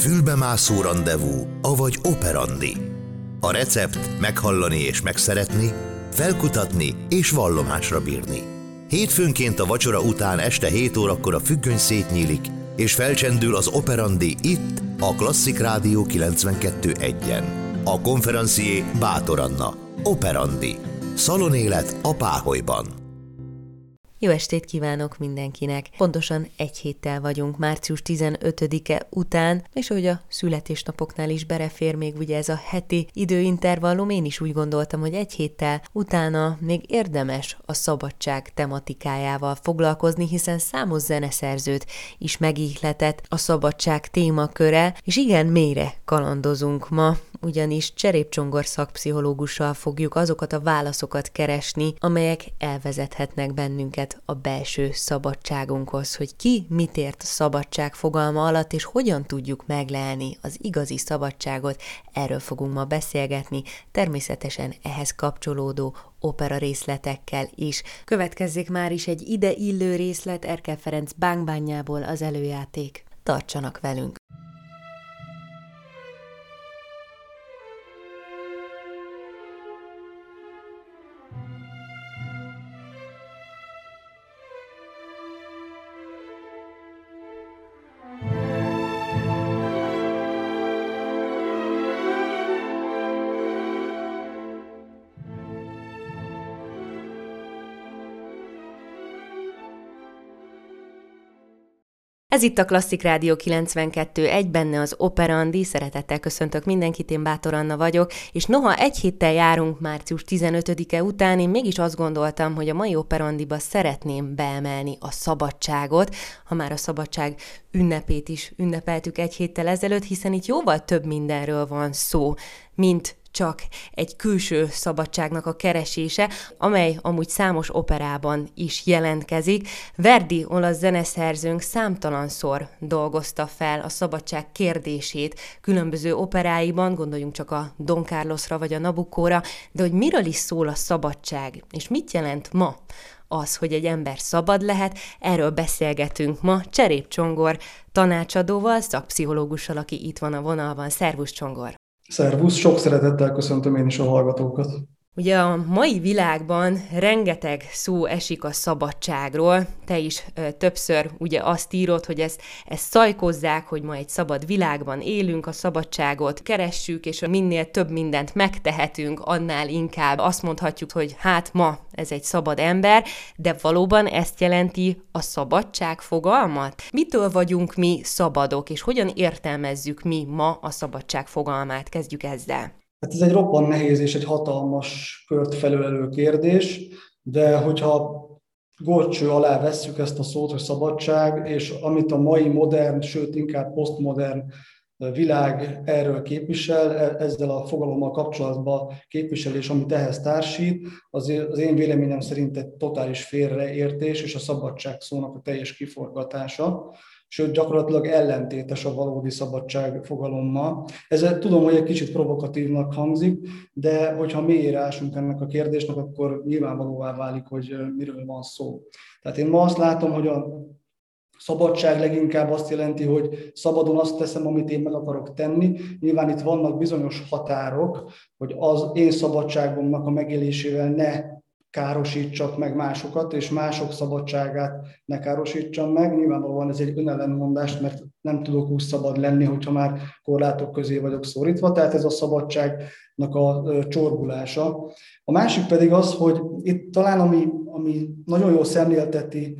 Fülbemászó rendezvú, avagy operandi. A recept meghallani és megszeretni, felkutatni és vallomásra bírni. Hétfőnként a vacsora után este 7 órakor a függöny szétnyílik, és felcsendül az operandi itt, a Klasszik Rádió 92.1-en. A konferencié Bátor Anna. Operandi. Szalonélet a Páholyban. Jó estét kívánok mindenkinek! Pontosan egy héttel vagyunk március 15-e után, és hogy a születésnapoknál is berefér még ugye ez a heti időintervallum, én is úgy gondoltam, hogy egy héttel utána még érdemes a szabadság tematikájával foglalkozni, hiszen számos zeneszerzőt is megihletett a szabadság témaköre, és igen, mélyre kalandozunk ma, ugyanis cserépcsongor szakpszichológussal fogjuk azokat a válaszokat keresni, amelyek elvezethetnek bennünket a belső szabadságunkhoz, hogy ki mit ért a szabadság fogalma alatt, és hogyan tudjuk meglelni az igazi szabadságot, erről fogunk ma beszélgetni, természetesen ehhez kapcsolódó opera részletekkel is. Következzék már is egy ide illő részlet Erkel Ferenc bángbányából az előjáték. Tartsanak velünk! Ez itt a Klasszik Rádió 92, egy benne az Operandi, szeretettel köszöntök mindenkit, én Bátor Anna vagyok, és noha egy héttel járunk március 15-e után, én mégis azt gondoltam, hogy a mai Operandiba szeretném beemelni a szabadságot, ha már a szabadság ünnepét is ünnepeltük egy héttel ezelőtt, hiszen itt jóval több mindenről van szó, mint csak egy külső szabadságnak a keresése, amely amúgy számos operában is jelentkezik. Verdi olasz zeneszerzőnk számtalanszor dolgozta fel a szabadság kérdését különböző operáiban, gondoljunk csak a Don Carlosra vagy a Nabuccóra, de hogy miről is szól a szabadság, és mit jelent ma az, hogy egy ember szabad lehet, erről beszélgetünk ma Cserép Csongor tanácsadóval, szakpszichológussal, aki itt van a vonalban. Szervusz Csongor! Szervusz, sok szeretettel köszöntöm én is a hallgatókat. Ugye a mai világban rengeteg szó esik a szabadságról. Te is ö, többször ugye azt írod, hogy ezt, ezt szajkozzák, hogy ma egy szabad világban élünk, a szabadságot keressük, és minél több mindent megtehetünk, annál inkább azt mondhatjuk, hogy hát ma ez egy szabad ember, de valóban ezt jelenti a szabadság fogalmat? Mitől vagyunk mi szabadok, és hogyan értelmezzük mi ma a szabadság fogalmát? Kezdjük ezzel. Hát ez egy roppan nehéz és egy hatalmas kört felölelő kérdés, de hogyha gorcső alá vesszük ezt a szót, hogy szabadság, és amit a mai modern, sőt inkább posztmodern világ erről képvisel, e, ezzel a fogalommal kapcsolatban képviselés, amit ehhez társít, az, én véleményem szerint egy totális félreértés és a szabadság szónak a teljes kiforgatása sőt gyakorlatilag ellentétes a valódi szabadság fogalommal. Ez tudom, hogy egy kicsit provokatívnak hangzik, de hogyha mélyére ásunk ennek a kérdésnek, akkor nyilvánvalóvá válik, hogy miről van szó. Tehát én ma azt látom, hogy a Szabadság leginkább azt jelenti, hogy szabadon azt teszem, amit én meg akarok tenni. Nyilván itt vannak bizonyos határok, hogy az én szabadságomnak a megélésével ne károsítsak meg másokat, és mások szabadságát ne károsítsam meg. Nyilvánvalóan ez egy önellenmondás, mert nem tudok úgy szabad lenni, hogyha már korlátok közé vagyok szorítva, tehát ez a szabadságnak a csorbulása. A másik pedig az, hogy itt talán ami, ami nagyon jól szemlélteti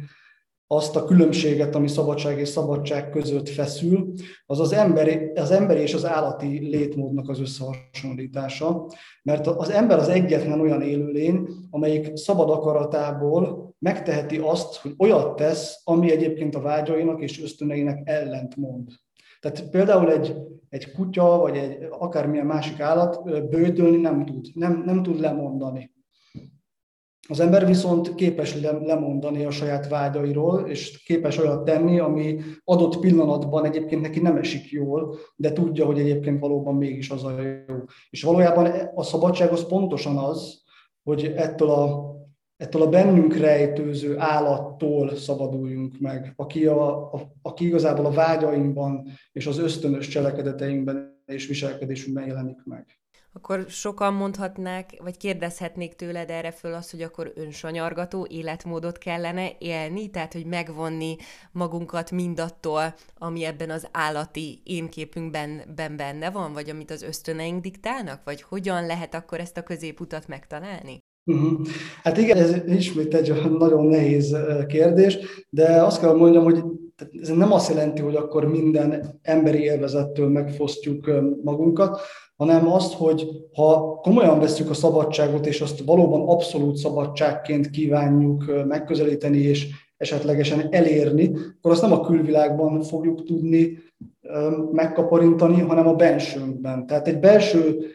azt a különbséget, ami szabadság és szabadság között feszül, az az emberi, az emberi és az állati létmódnak az összehasonlítása. Mert az ember az egyetlen olyan élőlény, amelyik szabad akaratából megteheti azt, hogy olyat tesz, ami egyébként a vágyainak és ösztöneinek ellent mond. Tehát például egy, egy kutya, vagy egy akármilyen másik állat bőtölni nem tud, nem, nem tud lemondani. Az ember viszont képes lemondani a saját vágyairól, és képes olyat tenni, ami adott pillanatban egyébként neki nem esik jól, de tudja, hogy egyébként valóban mégis az a jó. És valójában a szabadság az pontosan az, hogy ettől a ettől a bennünk rejtőző állattól szabaduljunk meg, aki, a, a, aki igazából a vágyainkban és az ösztönös cselekedeteinkben és viselkedésünkben jelenik meg akkor sokan mondhatnák, vagy kérdezhetnék tőled erre föl azt, hogy akkor önsanyargató életmódot kellene élni, tehát hogy megvonni magunkat mindattól, ami ebben az állati énképünkben ben benne van, vagy amit az ösztöneink diktálnak, vagy hogyan lehet akkor ezt a középutat megtalálni? Uh-huh. Hát igen, ez ismét egy nagyon nehéz kérdés, de azt kell mondjam, hogy ez nem azt jelenti, hogy akkor minden emberi élvezettől megfosztjuk magunkat, hanem azt, hogy ha komolyan veszük a szabadságot, és azt valóban abszolút szabadságként kívánjuk megközelíteni, és esetlegesen elérni, akkor azt nem a külvilágban fogjuk tudni megkaparintani, hanem a bensőnkben. Tehát egy belső,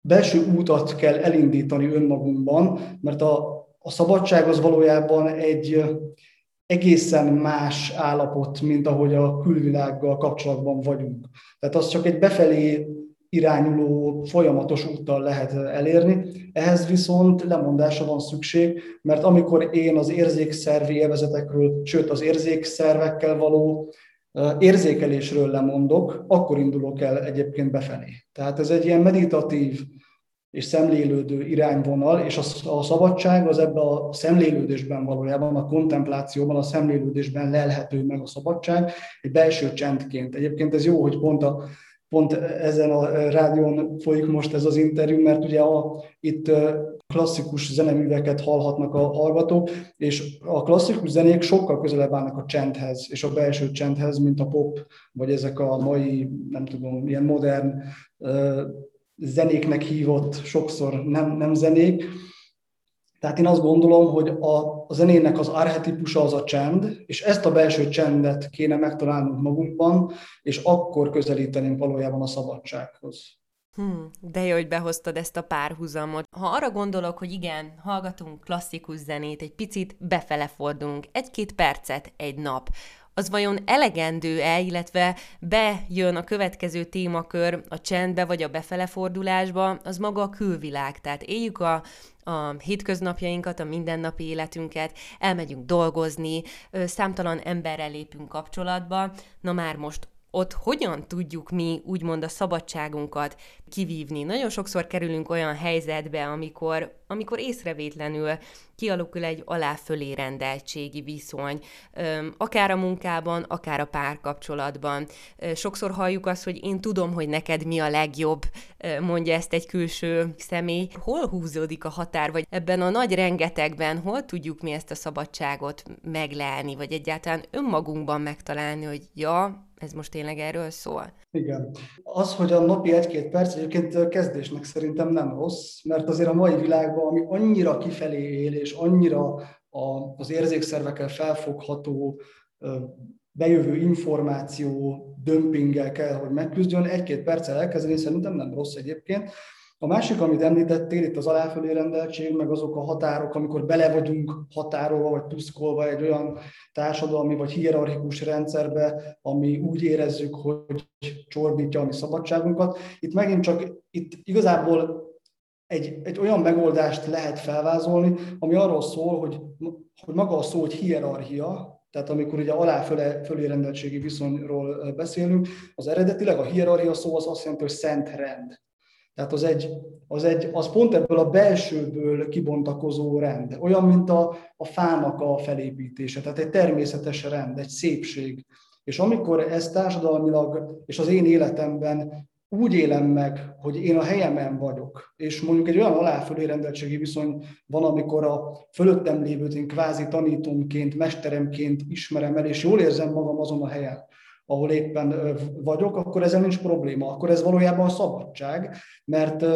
belső útat kell elindítani önmagunkban, mert a, a szabadság az valójában egy egészen más állapot, mint ahogy a külvilággal kapcsolatban vagyunk. Tehát az csak egy befelé irányuló folyamatos úttal lehet elérni. Ehhez viszont lemondásra van szükség, mert amikor én az érzékszervi élvezetekről, sőt az érzékszervekkel való érzékelésről lemondok, akkor indulok el egyébként befelé. Tehát ez egy ilyen meditatív és szemlélődő irányvonal, és a, szabadság az ebben a szemlélődésben valójában, a kontemplációban, a szemlélődésben lelhető meg a szabadság, egy belső csendként. Egyébként ez jó, hogy pont a pont ezen a rádión folyik most ez az interjú, mert ugye a, itt klasszikus zeneműveket hallhatnak a hallgatók, és a klasszikus zenék sokkal közelebb állnak a csendhez, és a belső csendhez, mint a pop, vagy ezek a mai, nem tudom, ilyen modern zenéknek hívott, sokszor nem, nem zenék. Tehát én azt gondolom, hogy a, a zenének az archetipusa az a csend, és ezt a belső csendet kéne megtalálnunk magunkban, és akkor közelítenünk valójában a szabadsághoz. Hmm, de jó, hogy behoztad ezt a párhuzamot. Ha arra gondolok, hogy igen, hallgatunk klasszikus zenét, egy picit befele fordulunk, egy-két percet egy nap, az vajon elegendő-e, illetve bejön a következő témakör a csendbe vagy a befelefordulásba, az maga a külvilág. Tehát éljük a, a hétköznapjainkat, a mindennapi életünket, elmegyünk dolgozni, számtalan emberrel lépünk kapcsolatba, na már most ott hogyan tudjuk mi úgymond a szabadságunkat kivívni. Nagyon sokszor kerülünk olyan helyzetbe, amikor, amikor észrevétlenül kialakul egy alá-fölé rendeltségi viszony, akár a munkában, akár a párkapcsolatban. Sokszor halljuk azt, hogy én tudom, hogy neked mi a legjobb, mondja ezt egy külső személy. Hol húzódik a határ, vagy ebben a nagy rengetegben hol tudjuk mi ezt a szabadságot meglelni, vagy egyáltalán önmagunkban megtalálni, hogy ja, ez most tényleg erről szól? Igen. Az, hogy a napi egy-két perc egyébként kezdésnek szerintem nem rossz, mert azért a mai világban, ami annyira kifelé él, és annyira a, az érzékszervekkel felfogható, bejövő információ dömpinggel kell, hogy megküzdjön, egy-két perccel elkezdeni szerintem nem rossz egyébként. A másik, amit említettél, itt az aláfölé rendeltség, meg azok a határok, amikor bele vagyunk határolva, vagy tuszkolva egy olyan társadalmi vagy hierarchikus rendszerbe, ami úgy érezzük, hogy csorbítja a mi szabadságunkat. Itt megint csak, itt igazából egy, egy olyan megoldást lehet felvázolni, ami arról szól, hogy, hogy maga a szó, hogy hierarchia, tehát amikor ugye alá-fölé rendeltségi viszonyról beszélünk, az eredetileg a hierarchia szó az azt jelenti, hogy szent rend. Tehát az, egy, az, egy, az pont ebből a belsőből kibontakozó rend. Olyan, mint a, a fának a felépítése. Tehát egy természetes rend, egy szépség. És amikor ez társadalmilag és az én életemben úgy élem meg, hogy én a helyemen vagyok, és mondjuk egy olyan aláfölé rendeltségi viszony van, amikor a fölöttem lévőt én kvázi tanítómként, mesteremként ismerem el, és jól érzem magam azon a helyen, ahol éppen vagyok, akkor ezzel nincs probléma. Akkor ez valójában a szabadság, mert,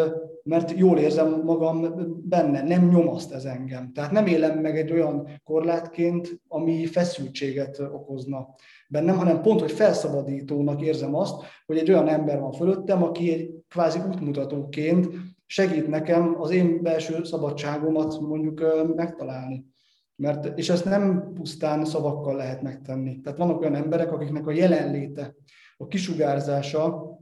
mert jól érzem magam benne, nem nyomaszt ez engem. Tehát nem élem meg egy olyan korlátként, ami feszültséget okozna bennem, hanem pont, hogy felszabadítónak érzem azt, hogy egy olyan ember van fölöttem, aki egy kvázi útmutatóként segít nekem az én belső szabadságomat mondjuk megtalálni. Mert, és ezt nem pusztán szavakkal lehet megtenni. Tehát vannak olyan emberek, akiknek a jelenléte, a kisugárzása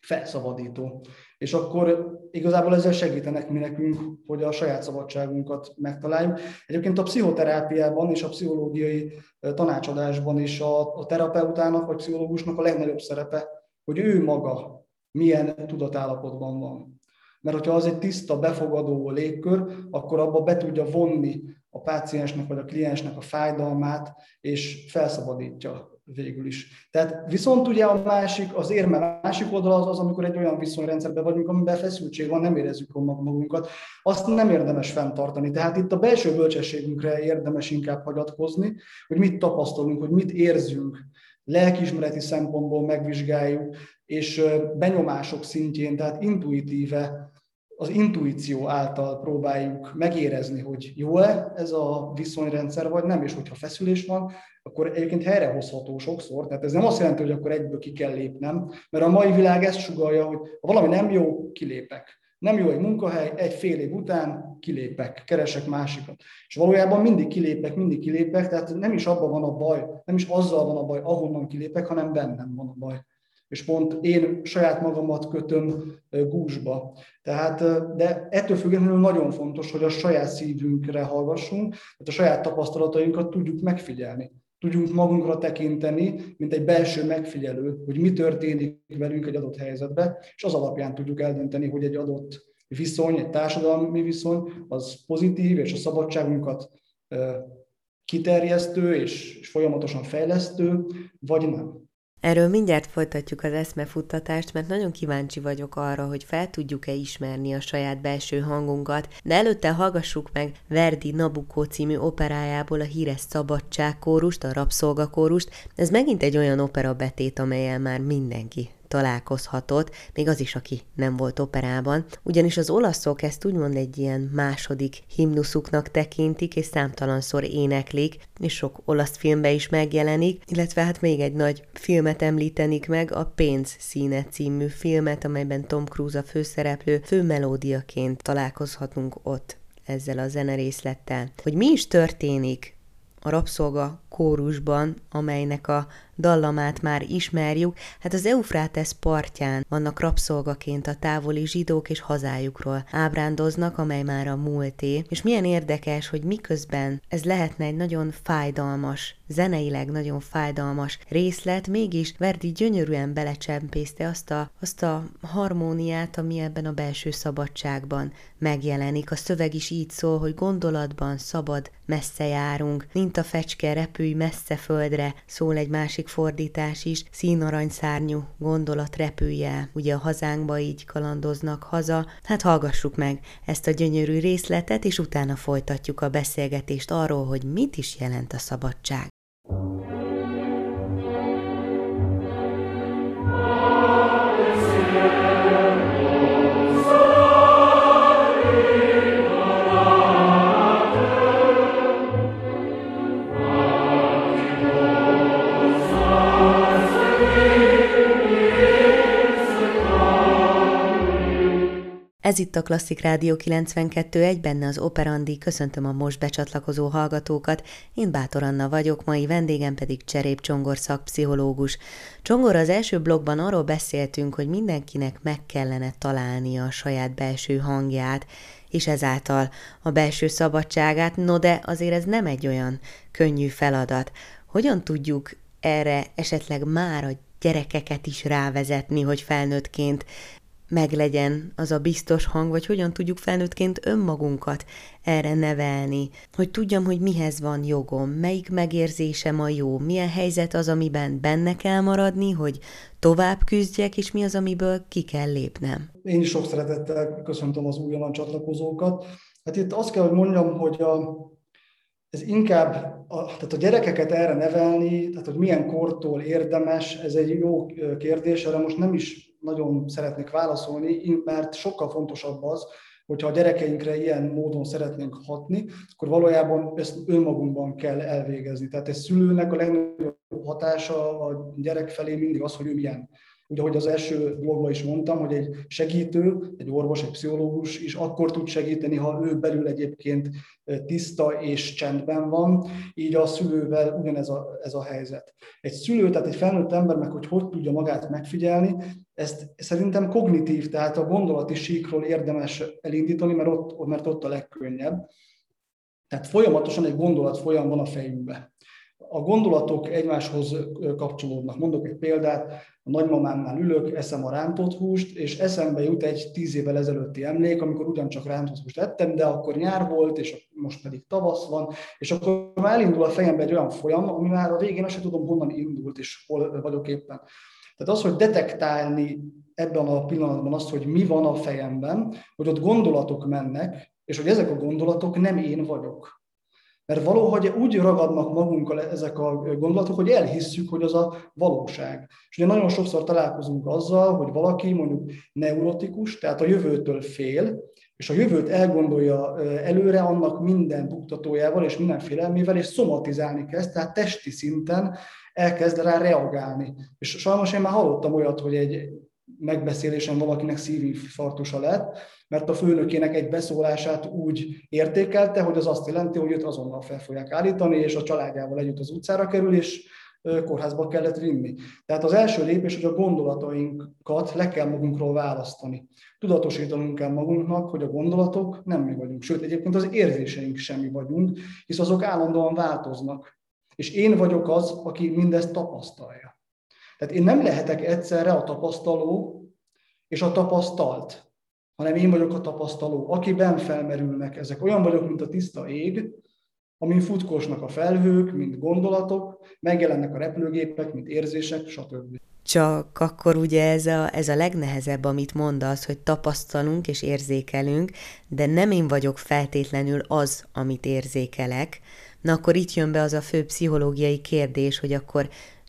felszabadító. És akkor igazából ezzel segítenek mi nekünk, hogy a saját szabadságunkat megtaláljuk. Egyébként a pszichoterápiában és a pszichológiai tanácsadásban is a, a terapeutának vagy pszichológusnak a legnagyobb szerepe, hogy ő maga milyen tudatállapotban van. Mert hogyha az egy tiszta, befogadó légkör, akkor abba be tudja vonni a páciensnek vagy a kliensnek a fájdalmát, és felszabadítja végül is. Tehát viszont ugye a másik, az érme másik oldal az az, amikor egy olyan viszonyrendszerben vagyunk, amiben feszültség van, nem érezzük magunkat, azt nem érdemes fenntartani. Tehát itt a belső bölcsességünkre érdemes inkább hagyatkozni, hogy mit tapasztalunk, hogy mit érzünk, lelkismereti szempontból megvizsgáljuk, és benyomások szintjén, tehát intuitíve az intuíció által próbáljuk megérezni, hogy jó-e ez a viszonyrendszer, vagy nem, és hogyha feszülés van, akkor egyébként helyrehozható sokszor, tehát ez nem azt jelenti, hogy akkor egyből ki kell lépnem, mert a mai világ ezt sugalja, hogy ha valami nem jó, kilépek. Nem jó egy munkahely, egy fél év után kilépek, keresek másikat. És valójában mindig kilépek, mindig kilépek, tehát nem is abban van a baj, nem is azzal van a baj, ahonnan kilépek, hanem bennem van a baj és pont én saját magamat kötöm gúzsba. Tehát, de ettől függetlenül nagyon fontos, hogy a saját szívünkre hallgassunk, tehát a saját tapasztalatainkat tudjuk megfigyelni. Tudjunk magunkra tekinteni, mint egy belső megfigyelő, hogy mi történik velünk egy adott helyzetben, és az alapján tudjuk eldönteni, hogy egy adott viszony, egy társadalmi viszony, az pozitív, és a szabadságunkat kiterjesztő és folyamatosan fejlesztő, vagy nem. Erről mindjárt folytatjuk az eszmefuttatást, mert nagyon kíváncsi vagyok arra, hogy fel tudjuk-e ismerni a saját belső hangunkat, de előtte hallgassuk meg Verdi Nabucco című operájából a híres szabadságkórust, a rabszolgakórust. Ez megint egy olyan opera betét, amelyel már mindenki találkozhatott, még az is, aki nem volt operában, ugyanis az olaszok ezt úgymond egy ilyen második himnuszuknak tekintik, és számtalanszor éneklik, és sok olasz filmbe is megjelenik, illetve hát még egy nagy filmet említenik meg, a Pénz színe című filmet, amelyben Tom Cruise a főszereplő fő melódiaként találkozhatunk ott ezzel a zenerészlettel. Hogy mi is történik a rabszolga kórusban, amelynek a dallamát már ismerjük, hát az Eufrátesz partján vannak rabszolgaként a távoli zsidók és hazájukról ábrándoznak, amely már a múlté, és milyen érdekes, hogy miközben ez lehetne egy nagyon fájdalmas, zeneileg nagyon fájdalmas részlet, mégis Verdi gyönyörűen belecsempészte azt a, azt a harmóniát, ami ebben a belső szabadságban megjelenik. A szöveg is így szól, hogy gondolatban szabad, messze járunk, mint a fecske repülj messze földre, szól egy másik fordítás is, színaranyszárnyú gondolat repülje, ugye a hazánkba így kalandoznak haza. Hát hallgassuk meg ezt a gyönyörű részletet, és utána folytatjuk a beszélgetést arról, hogy mit is jelent a szabadság. Ez itt a Klasszik Rádió 92.1, benne az Operandi, köszöntöm a most becsatlakozó hallgatókat. Én Bátor Anna vagyok, mai vendégem pedig Cserép Csongor szakpszichológus. Csongor, az első blogban arról beszéltünk, hogy mindenkinek meg kellene találnia a saját belső hangját, és ezáltal a belső szabadságát, no de azért ez nem egy olyan könnyű feladat. Hogyan tudjuk erre esetleg már a gyerekeket is rávezetni, hogy felnőttként meglegyen az a biztos hang, vagy hogyan tudjuk felnőttként önmagunkat erre nevelni, hogy tudjam, hogy mihez van jogom, melyik megérzésem a jó, milyen helyzet az, amiben benne kell maradni, hogy tovább küzdjek, és mi az, amiből ki kell lépnem. Én is sok szeretettel köszöntöm az újonnan csatlakozókat. Hát itt azt kell, hogy mondjam, hogy a, ez inkább, a, tehát a gyerekeket erre nevelni, tehát hogy milyen kortól érdemes, ez egy jó kérdés, erre most nem is nagyon szeretnék válaszolni, mert sokkal fontosabb az, hogyha a gyerekeinkre ilyen módon szeretnénk hatni, akkor valójában ezt önmagunkban kell elvégezni. Tehát egy szülőnek a legnagyobb hatása a gyerek felé mindig az, hogy ő milyen Ugye, ahogy az első blogban is mondtam, hogy egy segítő, egy orvos, egy pszichológus is akkor tud segíteni, ha ő belül egyébként tiszta és csendben van, így a szülővel ugyanez a, ez a helyzet. Egy szülő, tehát egy felnőtt ember meg, hogy hogy tudja magát megfigyelni, ezt szerintem kognitív, tehát a gondolati síkról érdemes elindítani, mert ott, mert ott a legkönnyebb. Tehát folyamatosan egy gondolat folyam van a fejünkbe. A gondolatok egymáshoz kapcsolódnak. Mondok egy példát, a nagymamámnál ülök, eszem a rántott húst, és eszembe jut egy tíz évvel ezelőtti emlék, amikor ugyancsak rántott húst ettem, de akkor nyár volt, és most pedig tavasz van, és akkor már elindul a fejembe egy olyan folyam, ami már a végén azt sem tudom, honnan indult, és hol vagyok éppen. Tehát az, hogy detektálni ebben a pillanatban azt, hogy mi van a fejemben, hogy ott gondolatok mennek, és hogy ezek a gondolatok nem én vagyok. Mert valahogy úgy ragadnak magunkkal ezek a gondolatok, hogy elhisszük, hogy az a valóság. És ugye nagyon sokszor találkozunk azzal, hogy valaki mondjuk neurotikus, tehát a jövőtől fél, és a jövőt elgondolja előre annak minden buktatójával és minden félelmével, és szomatizálni kezd, tehát testi szinten elkezd rá reagálni. És sajnos én már hallottam olyat, hogy egy megbeszélésen valakinek szívinfarktusa lett, mert a főnökének egy beszólását úgy értékelte, hogy az azt jelenti, hogy őt azonnal fel fogják állítani, és a családjával együtt az utcára kerül, és kórházba kellett vinni. Tehát az első lépés, hogy a gondolatainkat le kell magunkról választani. Tudatosítanunk kell magunknak, hogy a gondolatok nem mi vagyunk, sőt egyébként az érzéseink semmi vagyunk, hisz azok állandóan változnak. És én vagyok az, aki mindezt tapasztalja. Tehát én nem lehetek egyszerre a tapasztaló és a tapasztalt hanem én vagyok a tapasztaló, akiben felmerülnek ezek. Olyan vagyok, mint a tiszta ég, amin futkosnak a felhők, mint gondolatok, megjelennek a repülőgépek, mint érzések, stb. Csak akkor ugye ez a, ez a legnehezebb, amit mondasz, hogy tapasztalunk és érzékelünk, de nem én vagyok feltétlenül az, amit érzékelek. Na akkor itt jön be az a fő pszichológiai kérdés, hogy akkor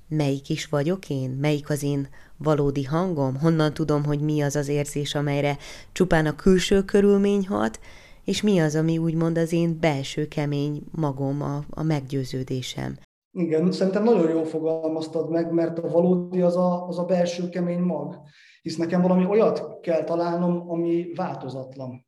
melyik is vagyok én, melyik az én valódi hangom, honnan tudom, hogy mi az az érzés, amelyre csupán a külső körülmény hat, és mi az, ami úgymond az én belső kemény magom, a, a meggyőződésem. Igen, szerintem nagyon jól fogalmaztad meg, mert a valódi az a, az a belső kemény mag. Hisz nekem valami olyat kell találnom, ami változatlan.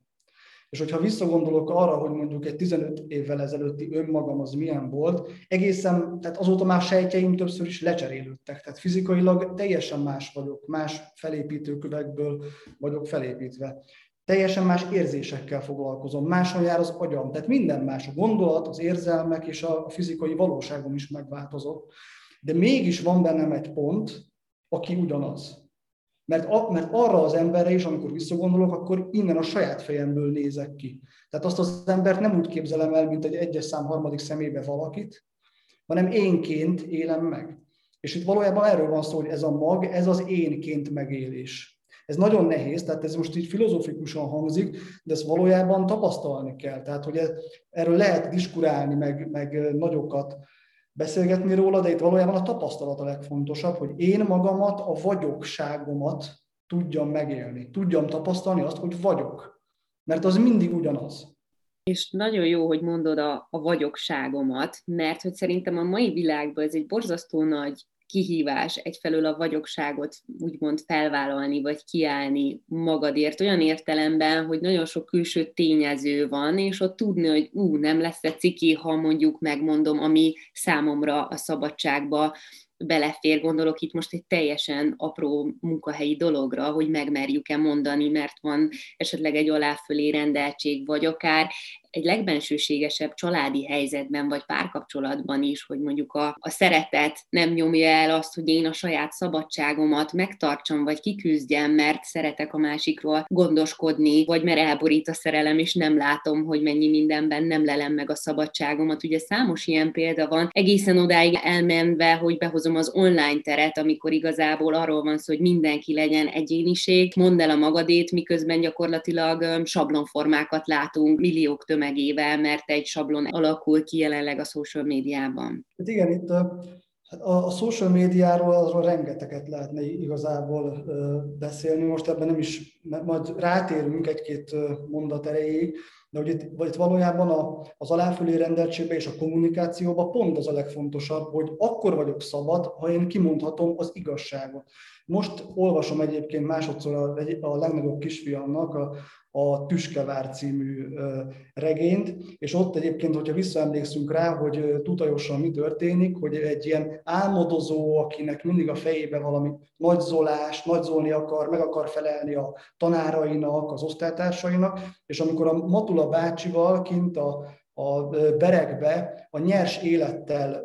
És hogyha visszagondolok arra, hogy mondjuk egy 15 évvel ezelőtti önmagam az milyen volt, egészen, tehát azóta már sejtjeim többször is lecserélődtek. Tehát fizikailag teljesen más vagyok, más felépítőkövekből vagyok felépítve. Teljesen más érzésekkel foglalkozom, máshol jár az agyam. Tehát minden más, a gondolat, az érzelmek és a fizikai valóságom is megváltozott. De mégis van bennem egy pont, aki ugyanaz. Mert, a, mert arra az emberre is, amikor visszagondolok, akkor innen a saját fejemből nézek ki. Tehát azt az embert nem úgy képzelem el, mint egy egyes szám harmadik szemébe valakit, hanem énként élem meg. És itt valójában erről van szó, hogy ez a mag, ez az énként megélés. Ez nagyon nehéz, tehát ez most így filozofikusan hangzik, de ezt valójában tapasztalni kell. Tehát, hogy ez, erről lehet diskurálni, meg, meg nagyokat beszélgetni róla, de itt valójában a tapasztalat a legfontosabb, hogy én magamat, a vagyokságomat tudjam megélni, tudjam tapasztalni azt, hogy vagyok. Mert az mindig ugyanaz. És nagyon jó, hogy mondod a, a vagyokságomat, mert hogy szerintem a mai világban ez egy borzasztó nagy kihívás egyfelől a vagyokságot úgymond felvállalni, vagy kiállni magadért, olyan értelemben, hogy nagyon sok külső tényező van, és ott tudni, hogy ú, nem lesz-e ciki, ha mondjuk megmondom, ami számomra a szabadságba belefér, gondolok itt most egy teljesen apró munkahelyi dologra, hogy megmerjük-e mondani, mert van esetleg egy aláfölé rendeltség, vagy akár egy legbensőségesebb családi helyzetben, vagy párkapcsolatban is, hogy mondjuk a, a szeretet nem nyomja el azt, hogy én a saját szabadságomat megtartsam, vagy kiküzdjem, mert szeretek a másikról gondoskodni, vagy mert elborít a szerelem, és nem látom, hogy mennyi mindenben nem lelem meg a szabadságomat. Ugye számos ilyen példa van, egészen odáig elmenve, hogy behozom az online teret, amikor igazából arról van szó, hogy mindenki legyen egyéniség, mondd el a magadét, miközben gyakorlatilag sablonformákat látunk milliók tömeg tömegével, mert egy sablon alakul ki jelenleg a social médiában. Hát igen, itt a, hát a, a social médiáról azról rengeteget lehetne igazából beszélni. Most ebben nem is, majd rátérünk egy-két mondat erejéig, De hogy itt, itt valójában a, az aláfölé rendeltségben és a kommunikációban pont az a legfontosabb, hogy akkor vagyok szabad, ha én kimondhatom az igazságot. Most olvasom egyébként másodszor a, a legnagyobb kisfiamnak a, a Tüskevár című regényt, és ott egyébként, hogyha visszaemlékszünk rá, hogy tutajosan mi történik, hogy egy ilyen álmodozó, akinek mindig a fejében valami nagy zolás, nagy zolni akar, meg akar felelni a tanárainak, az osztálytársainak, és amikor a Matula bácsival kint a, a berekbe a nyers élettel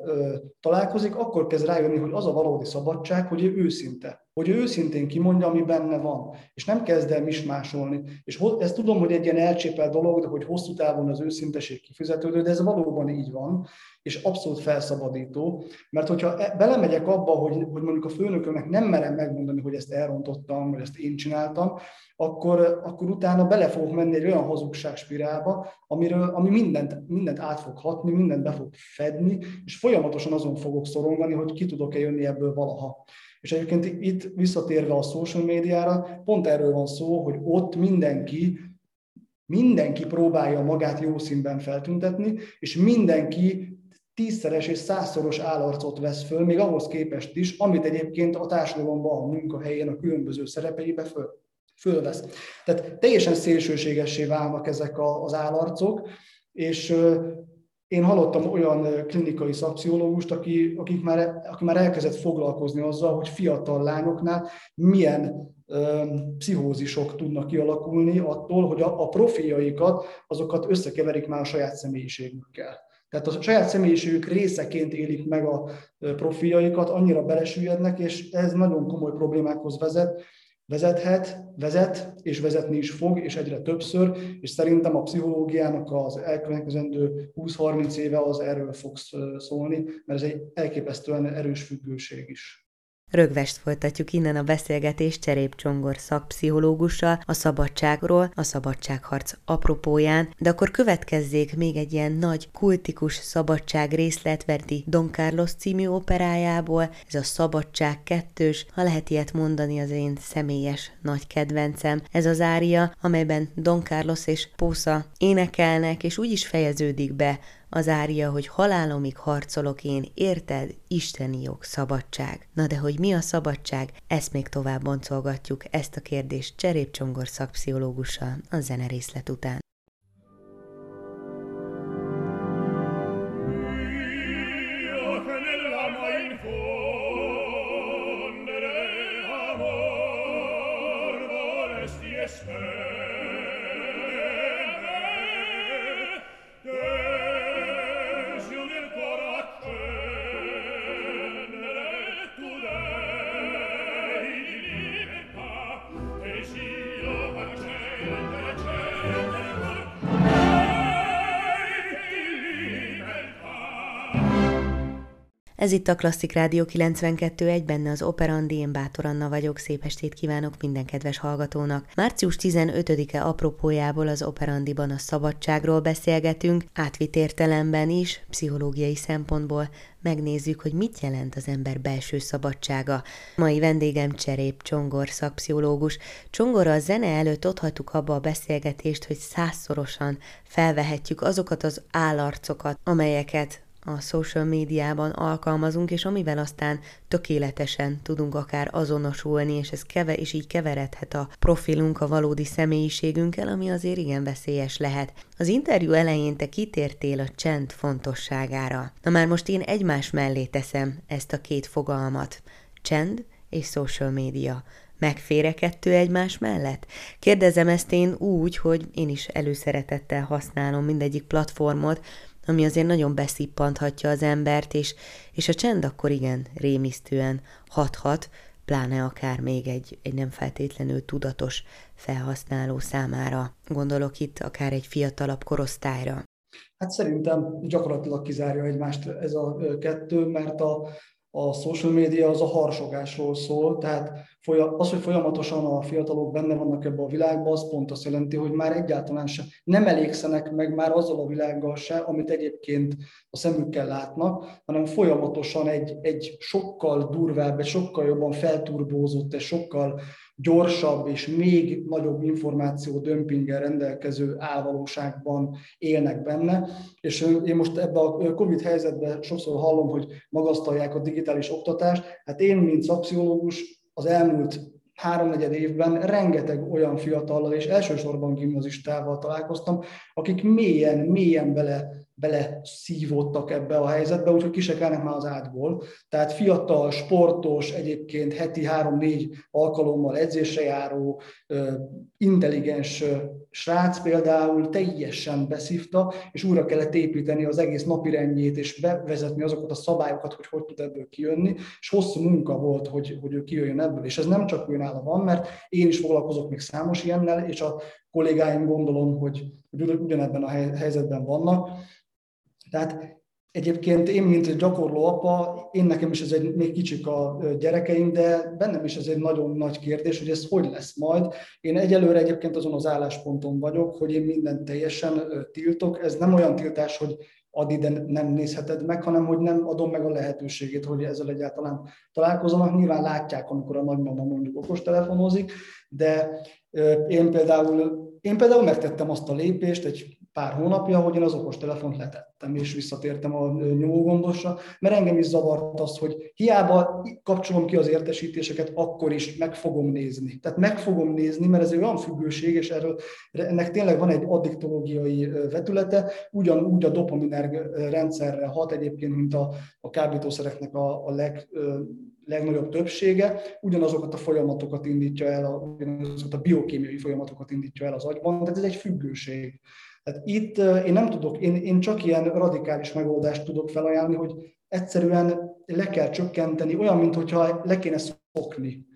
találkozik, akkor kezd rájönni, hogy az a valódi szabadság, hogy ő őszinte hogy őszintén kimondja, ami benne van, és nem kezd el mismásolni. És ezt tudom, hogy egy ilyen elcsépelt dolog, de hogy hosszú távon az őszinteség kifizetődő, de ez valóban így van, és abszolút felszabadító, mert hogyha e- belemegyek abba, hogy, hogy mondjuk a főnökömnek nem merem megmondani, hogy ezt elrontottam, vagy ezt én csináltam, akkor, akkor utána bele fogok menni egy olyan hazugságspirálba, amiről, ami mindent, mindent át fog hatni, mindent be fog fedni, és folyamatosan azon fogok szorongani, hogy ki tudok-e jönni ebből valaha. És egyébként itt visszatérve a social médiára, pont erről van szó, hogy ott mindenki mindenki próbálja magát jó színben feltüntetni, és mindenki tízszeres és százszoros állarcot vesz föl, még ahhoz képest is, amit egyébként a társadalomban, a munkahelyén, a különböző szerepeibe föl, fölvesz. Tehát teljesen szélsőségessé válnak ezek az állarcok, és én hallottam olyan klinikai szakpszichológust, aki, akik már, aki már elkezdett foglalkozni azzal, hogy fiatal lányoknál milyen ö, pszichózisok tudnak kialakulni attól, hogy a, a profiljaikat, azokat összekeverik már a saját személyiségükkel. Tehát a saját személyiségük részeként élik meg a profiljaikat, annyira belesüllyednek, és ez nagyon komoly problémákhoz vezet, vezethet, vezet, és vezetni is fog, és egyre többször, és szerintem a pszichológiának az elkövetkezendő 20-30 éve az erről fog szólni, mert ez egy elképesztően erős függőség is. Rögvest folytatjuk innen a beszélgetést Cserép Csongor szakpszichológussal a szabadságról, a szabadságharc apropóján, de akkor következzék még egy ilyen nagy kultikus szabadság részlet Verdi Don Carlos című operájából, ez a Szabadság kettős, ha lehet ilyet mondani az én személyes nagy kedvencem. Ez az ária, amelyben Don Carlos és Pósza énekelnek, és úgy is fejeződik be az ária, hogy halálomig harcolok én, érted? Isteni jog, szabadság. Na de hogy mi a szabadság? Ezt még tovább boncolgatjuk, ezt a kérdést Cserép Csongor szakpszichológussal a zene részlet után. Ez itt a Klasszik Rádió 92.1, benne az Operandi, én Bátor Anna vagyok, szép estét kívánok minden kedves hallgatónak. Március 15-e apropójából az Operandiban a szabadságról beszélgetünk, átvitt értelemben is, pszichológiai szempontból megnézzük, hogy mit jelent az ember belső szabadsága. Mai vendégem Cserép Csongor szakpszichológus. Csongor a zene előtt ott hagytuk abba a beszélgetést, hogy százszorosan felvehetjük azokat az állarcokat, amelyeket a social médiában alkalmazunk, és amivel aztán tökéletesen tudunk akár azonosulni, és ez keve, és így keveredhet a profilunk a valódi személyiségünkkel, ami azért igen veszélyes lehet. Az interjú elején te kitértél a csend fontosságára. Na már most én egymás mellé teszem ezt a két fogalmat. Csend és social média megfére kettő egymás mellett? Kérdezem ezt én úgy, hogy én is előszeretettel használom mindegyik platformot, ami azért nagyon beszippanthatja az embert, és, és a csend akkor igen rémisztően hathat, pláne akár még egy, egy nem feltétlenül tudatos felhasználó számára. Gondolok itt akár egy fiatalabb korosztályra. Hát szerintem gyakorlatilag kizárja egymást ez a kettő, mert a, a social média az a harsogásról szól, tehát az, hogy folyamatosan a fiatalok benne vannak ebbe a világban, az pont azt jelenti, hogy már egyáltalán sem nem elégszenek meg már azzal a világgal se, amit egyébként a szemükkel látnak, hanem folyamatosan egy, egy sokkal durvább, egy sokkal jobban felturbózott, egy sokkal gyorsabb és még nagyobb információ dömpinggel rendelkező álvalóságban élnek benne. És én most ebben a Covid helyzetben sokszor hallom, hogy magasztalják a digitális oktatást. Hát én, mint szakpszichológus, az elmúlt háromnegyed évben rengeteg olyan fiatallal és elsősorban gimnazistával találkoztam, akik mélyen, mélyen bele bele szívódtak ebbe a helyzetbe, úgyhogy kisekelnek már az átból. Tehát fiatal, sportos, egyébként heti három-négy alkalommal edzésre járó, intelligens srác például teljesen beszívta, és újra kellett építeni az egész napirendjét, és bevezetni azokat a szabályokat, hogy hogy tud ebből kijönni, és hosszú munka volt, hogy, hogy ő kijöjjön ebből. És ez nem csak nála van, mert én is foglalkozok még számos ilyennel, és a kollégáim gondolom, hogy ugyanebben a helyzetben vannak, tehát Egyébként én, mint gyakorló apa, én nekem is ez egy még kicsik a gyerekeim, de bennem is ez egy nagyon nagy kérdés, hogy ez hogy lesz majd. Én egyelőre egyébként azon az állásponton vagyok, hogy én mindent teljesen tiltok. Ez nem olyan tiltás, hogy addig de nem nézheted meg, hanem hogy nem adom meg a lehetőségét, hogy ezzel egyáltalán találkozanak. Nyilván látják, amikor a nagymama mondjuk okostelefonozik, de én például, én például megtettem azt a lépést egy pár hónapja, hogy én az okostelefont letettem, és visszatértem a nyomógombosra, mert engem is zavart az, hogy hiába kapcsolom ki az értesítéseket, akkor is meg fogom nézni. Tehát meg fogom nézni, mert ez egy olyan függőség, és erről, ennek tényleg van egy addiktológiai vetülete, ugyanúgy a dopaminer rendszerre hat egyébként, mint a, a kábítószereknek a, a leg, legnagyobb többsége ugyanazokat a folyamatokat indítja el, ugyanazokat a biokémiai folyamatokat indítja el az agyban, tehát ez egy függőség. Tehát itt én nem tudok, én, én csak ilyen radikális megoldást tudok felajánlani, hogy egyszerűen le kell csökkenteni, olyan, mintha le kéne szokni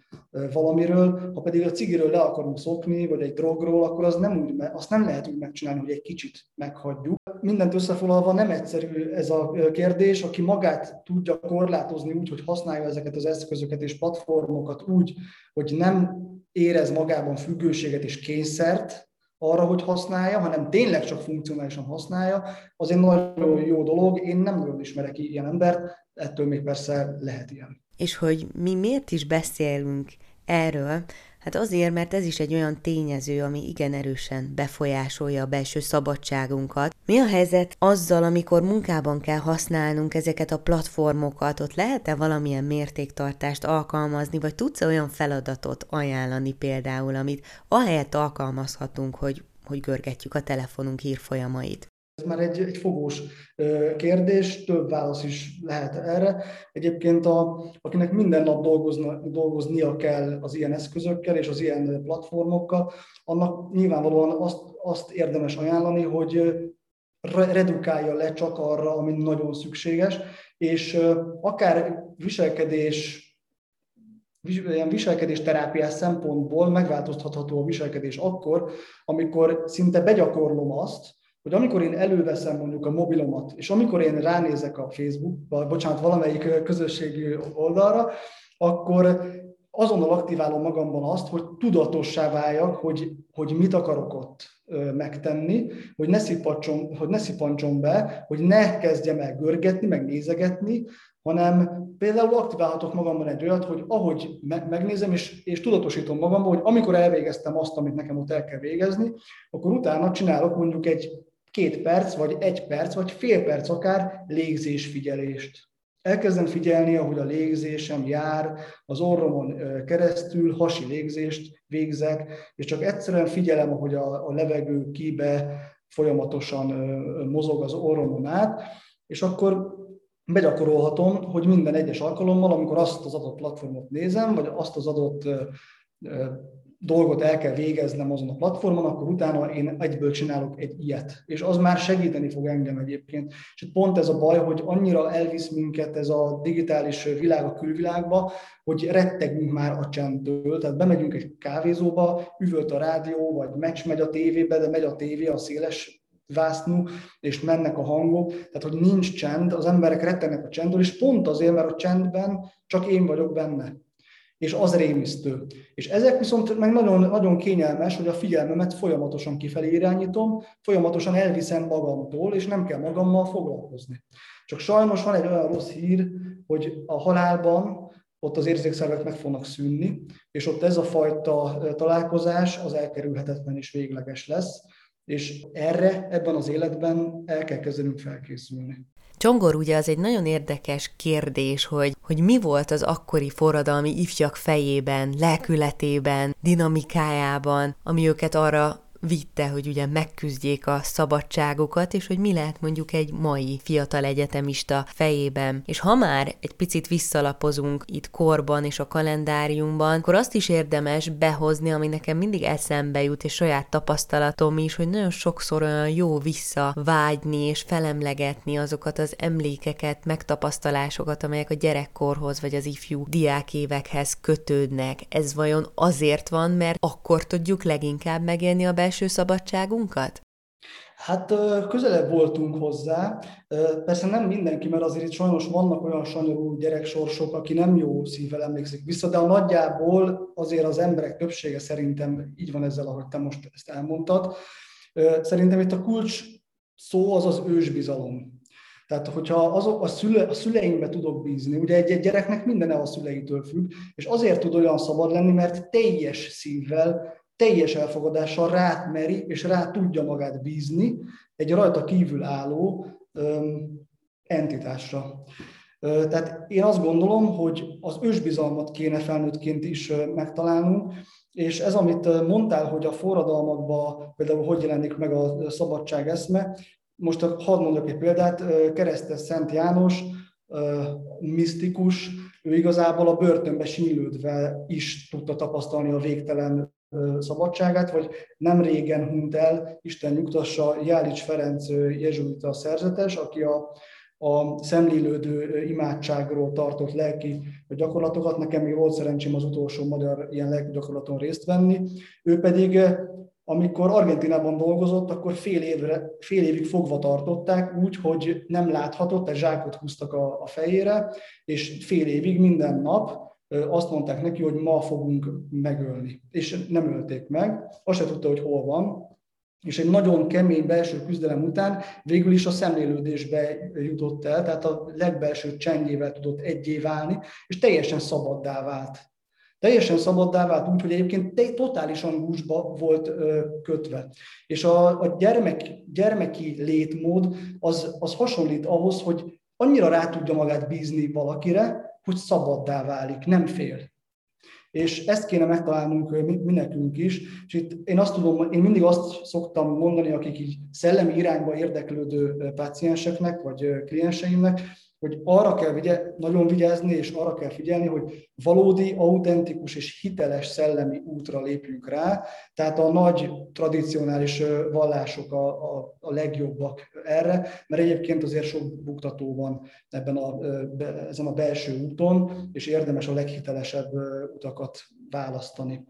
valamiről, ha pedig a cigiről le akarunk szokni, vagy egy drogról, akkor az nem úgy, azt nem lehet úgy megcsinálni, hogy egy kicsit meghagyjuk. Mindent összefoglalva nem egyszerű ez a kérdés, aki magát tudja korlátozni úgy, hogy használja ezeket az eszközöket és platformokat úgy, hogy nem érez magában függőséget és kényszert, arra, hogy használja, hanem tényleg csak funkcionálisan használja, az egy nagyon jó dolog. Én nem nagyon ismerek ilyen embert, ettől még persze lehet ilyen. És hogy mi miért is beszélünk erről, Hát azért, mert ez is egy olyan tényező, ami igen erősen befolyásolja a belső szabadságunkat. Mi a helyzet azzal, amikor munkában kell használnunk ezeket a platformokat? Ott lehet-e valamilyen mértéktartást alkalmazni, vagy tudsz olyan feladatot ajánlani például, amit ahelyett alkalmazhatunk, hogy, hogy görgetjük a telefonunk hírfolyamait? Ez már egy, egy fogós kérdés, több válasz is lehet erre. Egyébként, a, akinek minden nap dolgozna, dolgoznia kell az ilyen eszközökkel és az ilyen platformokkal, annak nyilvánvalóan azt, azt érdemes ajánlani, hogy redukálja le csak arra, ami nagyon szükséges, és akár viselkedés ilyen viselkedés terápiás szempontból megváltoztatható a viselkedés akkor, amikor szinte begyakorlom azt, hogy amikor én előveszem mondjuk a mobilomat, és amikor én ránézek a Facebook, bocsánat, valamelyik közösségi oldalra, akkor azonnal aktiválom magamban azt, hogy tudatossá váljak, hogy, hogy mit akarok ott megtenni, hogy ne, szipancsom, hogy ne szipancsom be, hogy ne kezdjem el görgetni, meg nézegetni, hanem például aktiválhatok magamban egy olyat, hogy ahogy megnézem, és, és tudatosítom magamban, hogy amikor elvégeztem azt, amit nekem ott el kell végezni, akkor utána csinálok mondjuk egy két perc, vagy egy perc, vagy fél perc akár légzésfigyelést. Elkezdem figyelni, ahogy a légzésem jár, az orromon keresztül hasi légzést végzek, és csak egyszerűen figyelem, ahogy a, a levegő kibe folyamatosan mozog az orromon át, és akkor begyakorolhatom, hogy minden egyes alkalommal, amikor azt az adott platformot nézem, vagy azt az adott dolgot el kell végeznem azon a platformon, akkor utána én egyből csinálok egy ilyet. És az már segíteni fog engem egyébként. És pont ez a baj, hogy annyira elvisz minket ez a digitális világ a külvilágba, hogy rettegünk már a csendtől. Tehát bemegyünk egy kávézóba, üvölt a rádió, vagy meccs megy a tévébe, de megy a tévé a széles vásznú, és mennek a hangok, tehát hogy nincs csend, az emberek rettegnek a csendről, és pont azért, mert a csendben csak én vagyok benne és az rémisztő. És ezek viszont meg nagyon, nagyon kényelmes, hogy a figyelmemet folyamatosan kifelé irányítom, folyamatosan elviszem magamtól, és nem kell magammal foglalkozni. Csak sajnos van egy olyan rossz hír, hogy a halálban ott az érzékszervek meg fognak szűnni, és ott ez a fajta találkozás az elkerülhetetlen és végleges lesz, és erre ebben az életben el kell kezdenünk felkészülni. Csongor ugye az egy nagyon érdekes kérdés, hogy, hogy mi volt az akkori forradalmi ifjak fejében, lelkületében, dinamikájában, ami őket arra vitte, hogy ugye megküzdjék a szabadságokat, és hogy mi lehet mondjuk egy mai fiatal egyetemista fejében. És ha már egy picit visszalapozunk itt korban és a kalendáriumban, akkor azt is érdemes behozni, ami nekem mindig eszembe jut, és saját tapasztalatom is, hogy nagyon sokszor olyan jó visszavágyni és felemlegetni azokat az emlékeket, megtapasztalásokat, amelyek a gyerekkorhoz vagy az ifjú diákévekhez kötődnek. Ez vajon azért van, mert akkor tudjuk leginkább megélni a belső belső szabadságunkat? Hát közelebb voltunk hozzá. Persze nem mindenki, mert azért itt sajnos vannak olyan sanyarú gyereksorsok, aki nem jó szívvel emlékszik vissza, de a nagyjából azért az emberek többsége szerintem így van ezzel, ahogy te most ezt elmondtad. Szerintem itt a kulcs szó az az ősbizalom. Tehát, hogyha azok a, szüle, a szüleimbe tudok bízni, ugye egy, egy gyereknek mindene a szüleitől függ, és azért tud olyan szabad lenni, mert teljes szívvel teljes elfogadással rátmeri és rá tudja magát bízni egy rajta kívül álló entitásra. Tehát én azt gondolom, hogy az ősbizalmat kéne felnőttként is megtalálnunk, és ez, amit mondtál, hogy a forradalmakban például hogy jelenik meg a szabadság eszme, most hadd mondok egy példát, keresztes Szent János, misztikus, ő igazából a börtönbe sílődve is tudta tapasztalni a végtelen szabadságát, vagy nem régen hunyt el, Isten nyugtassa, Jálics Ferenc jezsuita szerzetes, aki a, a szemlélődő imádságról tartott lelki gyakorlatokat. Nekem még volt szerencsém az utolsó magyar ilyen lelki gyakorlaton részt venni. Ő pedig, amikor Argentinában dolgozott, akkor fél, évre, fél évig fogva tartották, úgy, hogy nem láthatott, egy zsákot húztak a, a fejére, és fél évig minden nap azt mondták neki, hogy ma fogunk megölni. És nem ölték meg, azt se tudta, hogy hol van, és egy nagyon kemény belső küzdelem után végül is a szemlélődésbe jutott el, tehát a legbelső csendjével tudott egyé válni, és teljesen szabaddá vált. Teljesen szabaddá vált úgy, hogy egyébként totálisan gúzsba volt ö, kötve. És a, a gyermek, gyermeki létmód az, az hasonlít ahhoz, hogy annyira rá tudja magát bízni valakire, hogy szabaddá válik, nem fél. És ezt kéne megtalálnunk mi nekünk is, és itt én azt tudom, én mindig azt szoktam mondani, akik így szellemi irányba érdeklődő pácienseknek, vagy klienseimnek, hogy arra kell vigye, nagyon vigyázni, és arra kell figyelni, hogy valódi, autentikus és hiteles szellemi útra lépjünk rá. Tehát a nagy tradicionális vallások a, a, a legjobbak erre, mert egyébként azért sok buktató van ebben a, ezen a belső úton, és érdemes a leghitelesebb utakat választani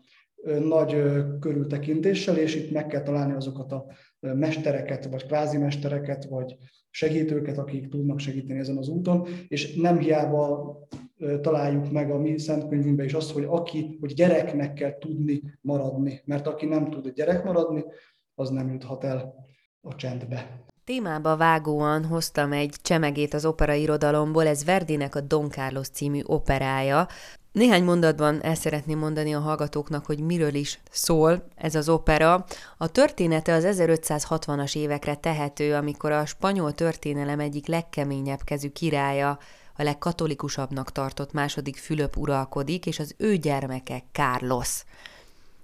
nagy körültekintéssel, és itt meg kell találni azokat a mestereket, vagy kvázi mestereket, vagy segítőket, akik tudnak segíteni ezen az úton, és nem hiába találjuk meg a mi szentkönyvünkben is azt, hogy aki, hogy gyereknek kell tudni maradni, mert aki nem tud gyerek maradni, az nem juthat el a csendbe. Témába vágóan hoztam egy csemegét az opera irodalomból, ez Verdinek a Don Carlos című operája, néhány mondatban el szeretném mondani a hallgatóknak, hogy miről is szól ez az opera. A története az 1560-as évekre tehető, amikor a spanyol történelem egyik legkeményebb kezű királya, a legkatolikusabbnak tartott második Fülöp uralkodik, és az ő gyermeke Carlos.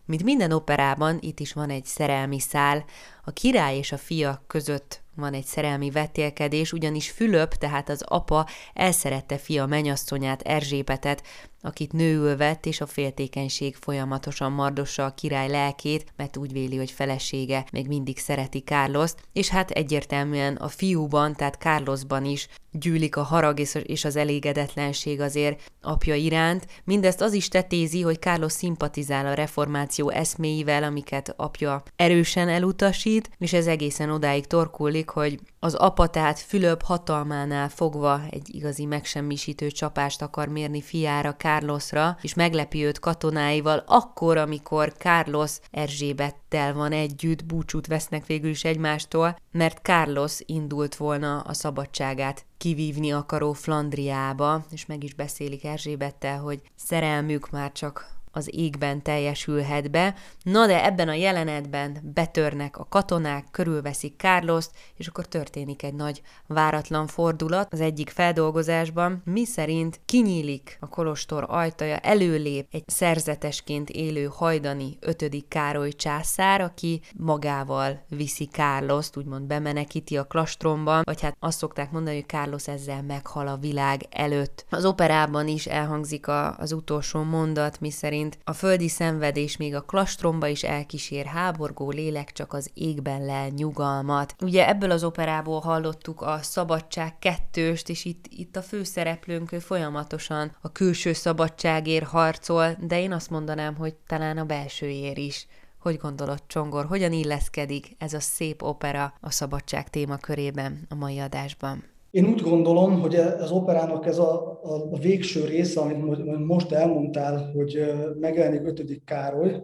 Mint minden operában, itt is van egy szerelmi szál, a király és a fia között van egy szerelmi vetélkedés, ugyanis Fülöp, tehát az apa elszerette fia menyasszonyát, Erzsépetet, akit nőül vett, és a féltékenység folyamatosan mardossa a király lelkét, mert úgy véli, hogy felesége még mindig szereti Carlost, és hát egyértelműen a fiúban, tehát Carlosban is gyűlik a harag és az elégedetlenség azért apja iránt. Mindezt az is tetézi, hogy Carlos szimpatizál a reformáció eszméivel, amiket apja erősen elutasít, és ez egészen odáig torkullik, hogy Az apa tehát Fülöp hatalmánál fogva egy igazi megsemmisítő csapást akar mérni fiára, Carlosra, és meglepi őt katonáival akkor, amikor Carlos Erzsébettel van együtt, búcsút vesznek végül is egymástól, mert Carlos indult volna a szabadságát kivívni akaró Flandriába, és meg is beszélik Erzsébettel, hogy szerelmük már csak az égben teljesülhet be. Na de ebben a jelenetben betörnek a katonák, körülveszik Carlost, és akkor történik egy nagy váratlan fordulat az egyik feldolgozásban, mi szerint kinyílik a kolostor ajtaja, előlép egy szerzetesként élő hajdani ötödik Károly császár, aki magával viszi Carlost, úgymond bemenekíti a klastromban, vagy hát azt szokták mondani, hogy Carlos ezzel meghal a világ előtt. Az operában is elhangzik az utolsó mondat, mi szerint szerint a földi szenvedés még a klastromba is elkísér háborgó lélek csak az égben lel nyugalmat. Ugye ebből az operából hallottuk a Szabadság kettőst, és itt, itt a főszereplőnk folyamatosan a külső szabadságért harcol, de én azt mondanám, hogy talán a belsőjér is. Hogy gondolod, Csongor, hogyan illeszkedik ez a szép opera a szabadság témakörében a mai adásban? Én úgy gondolom, hogy e- az operának ez a, a, végső része, amit most elmondtál, hogy megjelenik ötödik Károly,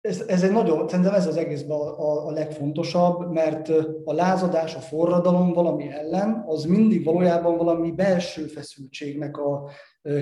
ez, ez egy nagyon, szerintem ez az egészben a, a, a legfontosabb, mert a lázadás, a forradalom valami ellen, az mindig valójában valami belső feszültségnek a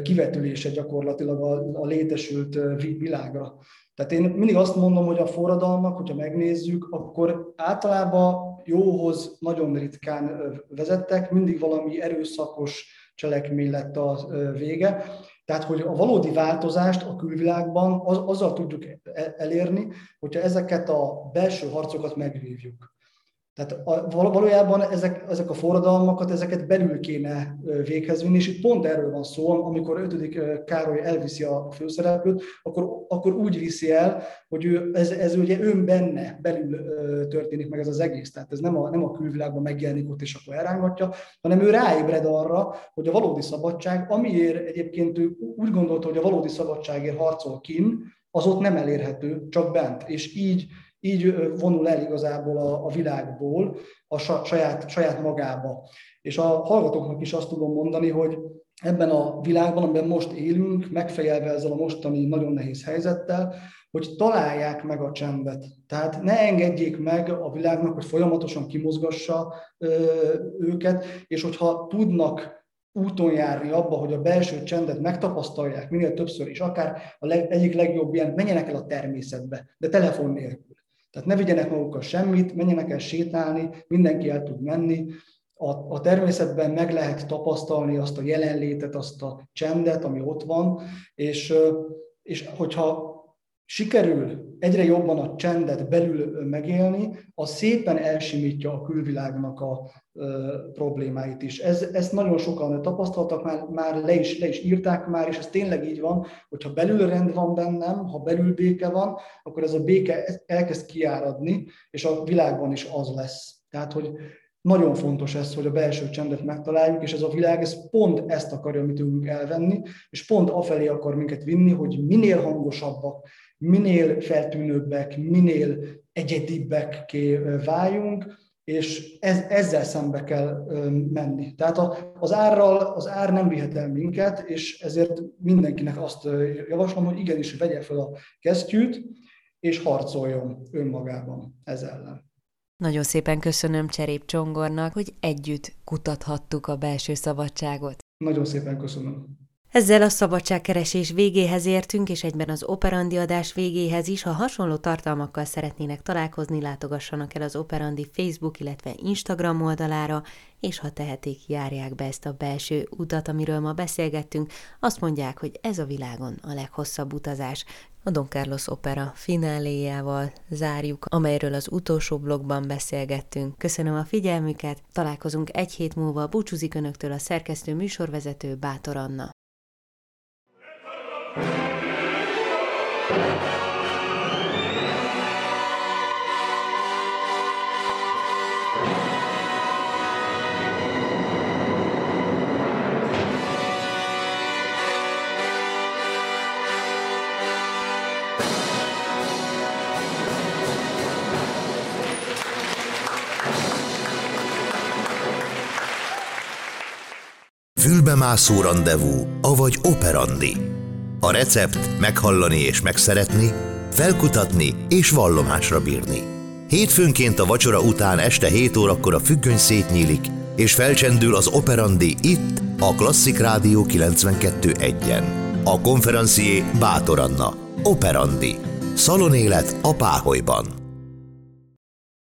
kivetülése gyakorlatilag a, a létesült világra. Tehát én mindig azt mondom, hogy a forradalmak, hogyha megnézzük, akkor általában jóhoz nagyon ritkán vezettek, mindig valami erőszakos cselekmény lett a vége. Tehát, hogy a valódi változást a külvilágban az, azzal tudjuk e-, elérni, hogyha ezeket a belső harcokat megvívjuk. Tehát a, valójában ezek, ezek a forradalmakat, ezeket belül kéne véghez vinni, és itt pont erről van szó, amikor 5. Károly elviszi a főszereplőt, akkor, akkor úgy viszi el, hogy ő, ez, ez ugye ön benne, belül történik meg ez az egész. Tehát ez nem a, nem a külvilágban megjelenik ott, és akkor elrángatja, hanem ő ráébred arra, hogy a valódi szabadság, amiért egyébként ő úgy gondolta, hogy a valódi szabadságért harcol kin, az ott nem elérhető, csak bent. És így így vonul el igazából a, a világból a saját, saját magába. És a hallgatóknak is azt tudom mondani, hogy ebben a világban, amiben most élünk, megfejelve ezzel a mostani nagyon nehéz helyzettel, hogy találják meg a csendet. Tehát ne engedjék meg a világnak, hogy folyamatosan kimozgassa ö, őket, és hogyha tudnak úton járni abba, hogy a belső csendet megtapasztalják minél többször, és akár a leg, egyik legjobb ilyen, menjenek el a természetbe, de telefon nélkül. Tehát ne vigyenek magukkal semmit, menjenek el sétálni, mindenki el tud menni. A, a természetben meg lehet tapasztalni azt a jelenlétet, azt a csendet, ami ott van, és, és hogyha sikerül egyre jobban a csendet belül megélni, az szépen elsimítja a külvilágnak a problémáit is. Ez, ezt nagyon sokan tapasztaltak, már, már le, is, le is írták már, és ez tényleg így van, hogyha belül rend van bennem, ha belül béke van, akkor ez a béke elkezd kiáradni, és a világban is az lesz. Tehát, hogy nagyon fontos ez, hogy a belső csendet megtaláljuk, és ez a világ ez pont ezt akarja mi tőlünk elvenni, és pont afelé akar minket vinni, hogy minél hangosabbak, minél feltűnőbbek, minél egyedibbek váljunk, és ez, ezzel szembe kell menni. Tehát az árral, az ár nem vihet el minket, és ezért mindenkinek azt javaslom, hogy igenis vegye fel a kesztyűt, és harcoljon önmagában ez ellen. Nagyon szépen köszönöm Cserép Csongornak, hogy együtt kutathattuk a belső szabadságot. Nagyon szépen köszönöm. Ezzel a szabadságkeresés végéhez értünk, és egyben az operandi adás végéhez is. Ha hasonló tartalmakkal szeretnének találkozni, látogassanak el az Operandi Facebook, illetve Instagram oldalára, és ha tehetik, járják be ezt a belső utat, amiről ma beszélgettünk. Azt mondják, hogy ez a világon a leghosszabb utazás. A Don Carlos opera fináléjával zárjuk, amelyről az utolsó blogban beszélgettünk. Köszönöm a figyelmüket, találkozunk egy hét múlva, búcsúzik Önöktől a szerkesztő műsorvezető Bátor Anna. Fülbemászó rendezvú, avagy operandi. A recept meghallani és megszeretni, felkutatni és vallomásra bírni. Hétfőnként a vacsora után este 7 órakor a függöny szétnyílik, és felcsendül az operandi itt, a Klasszik Rádió 92.1-en. A konferencié Bátor Anna. Operandi. Szalonélet a Páholyban.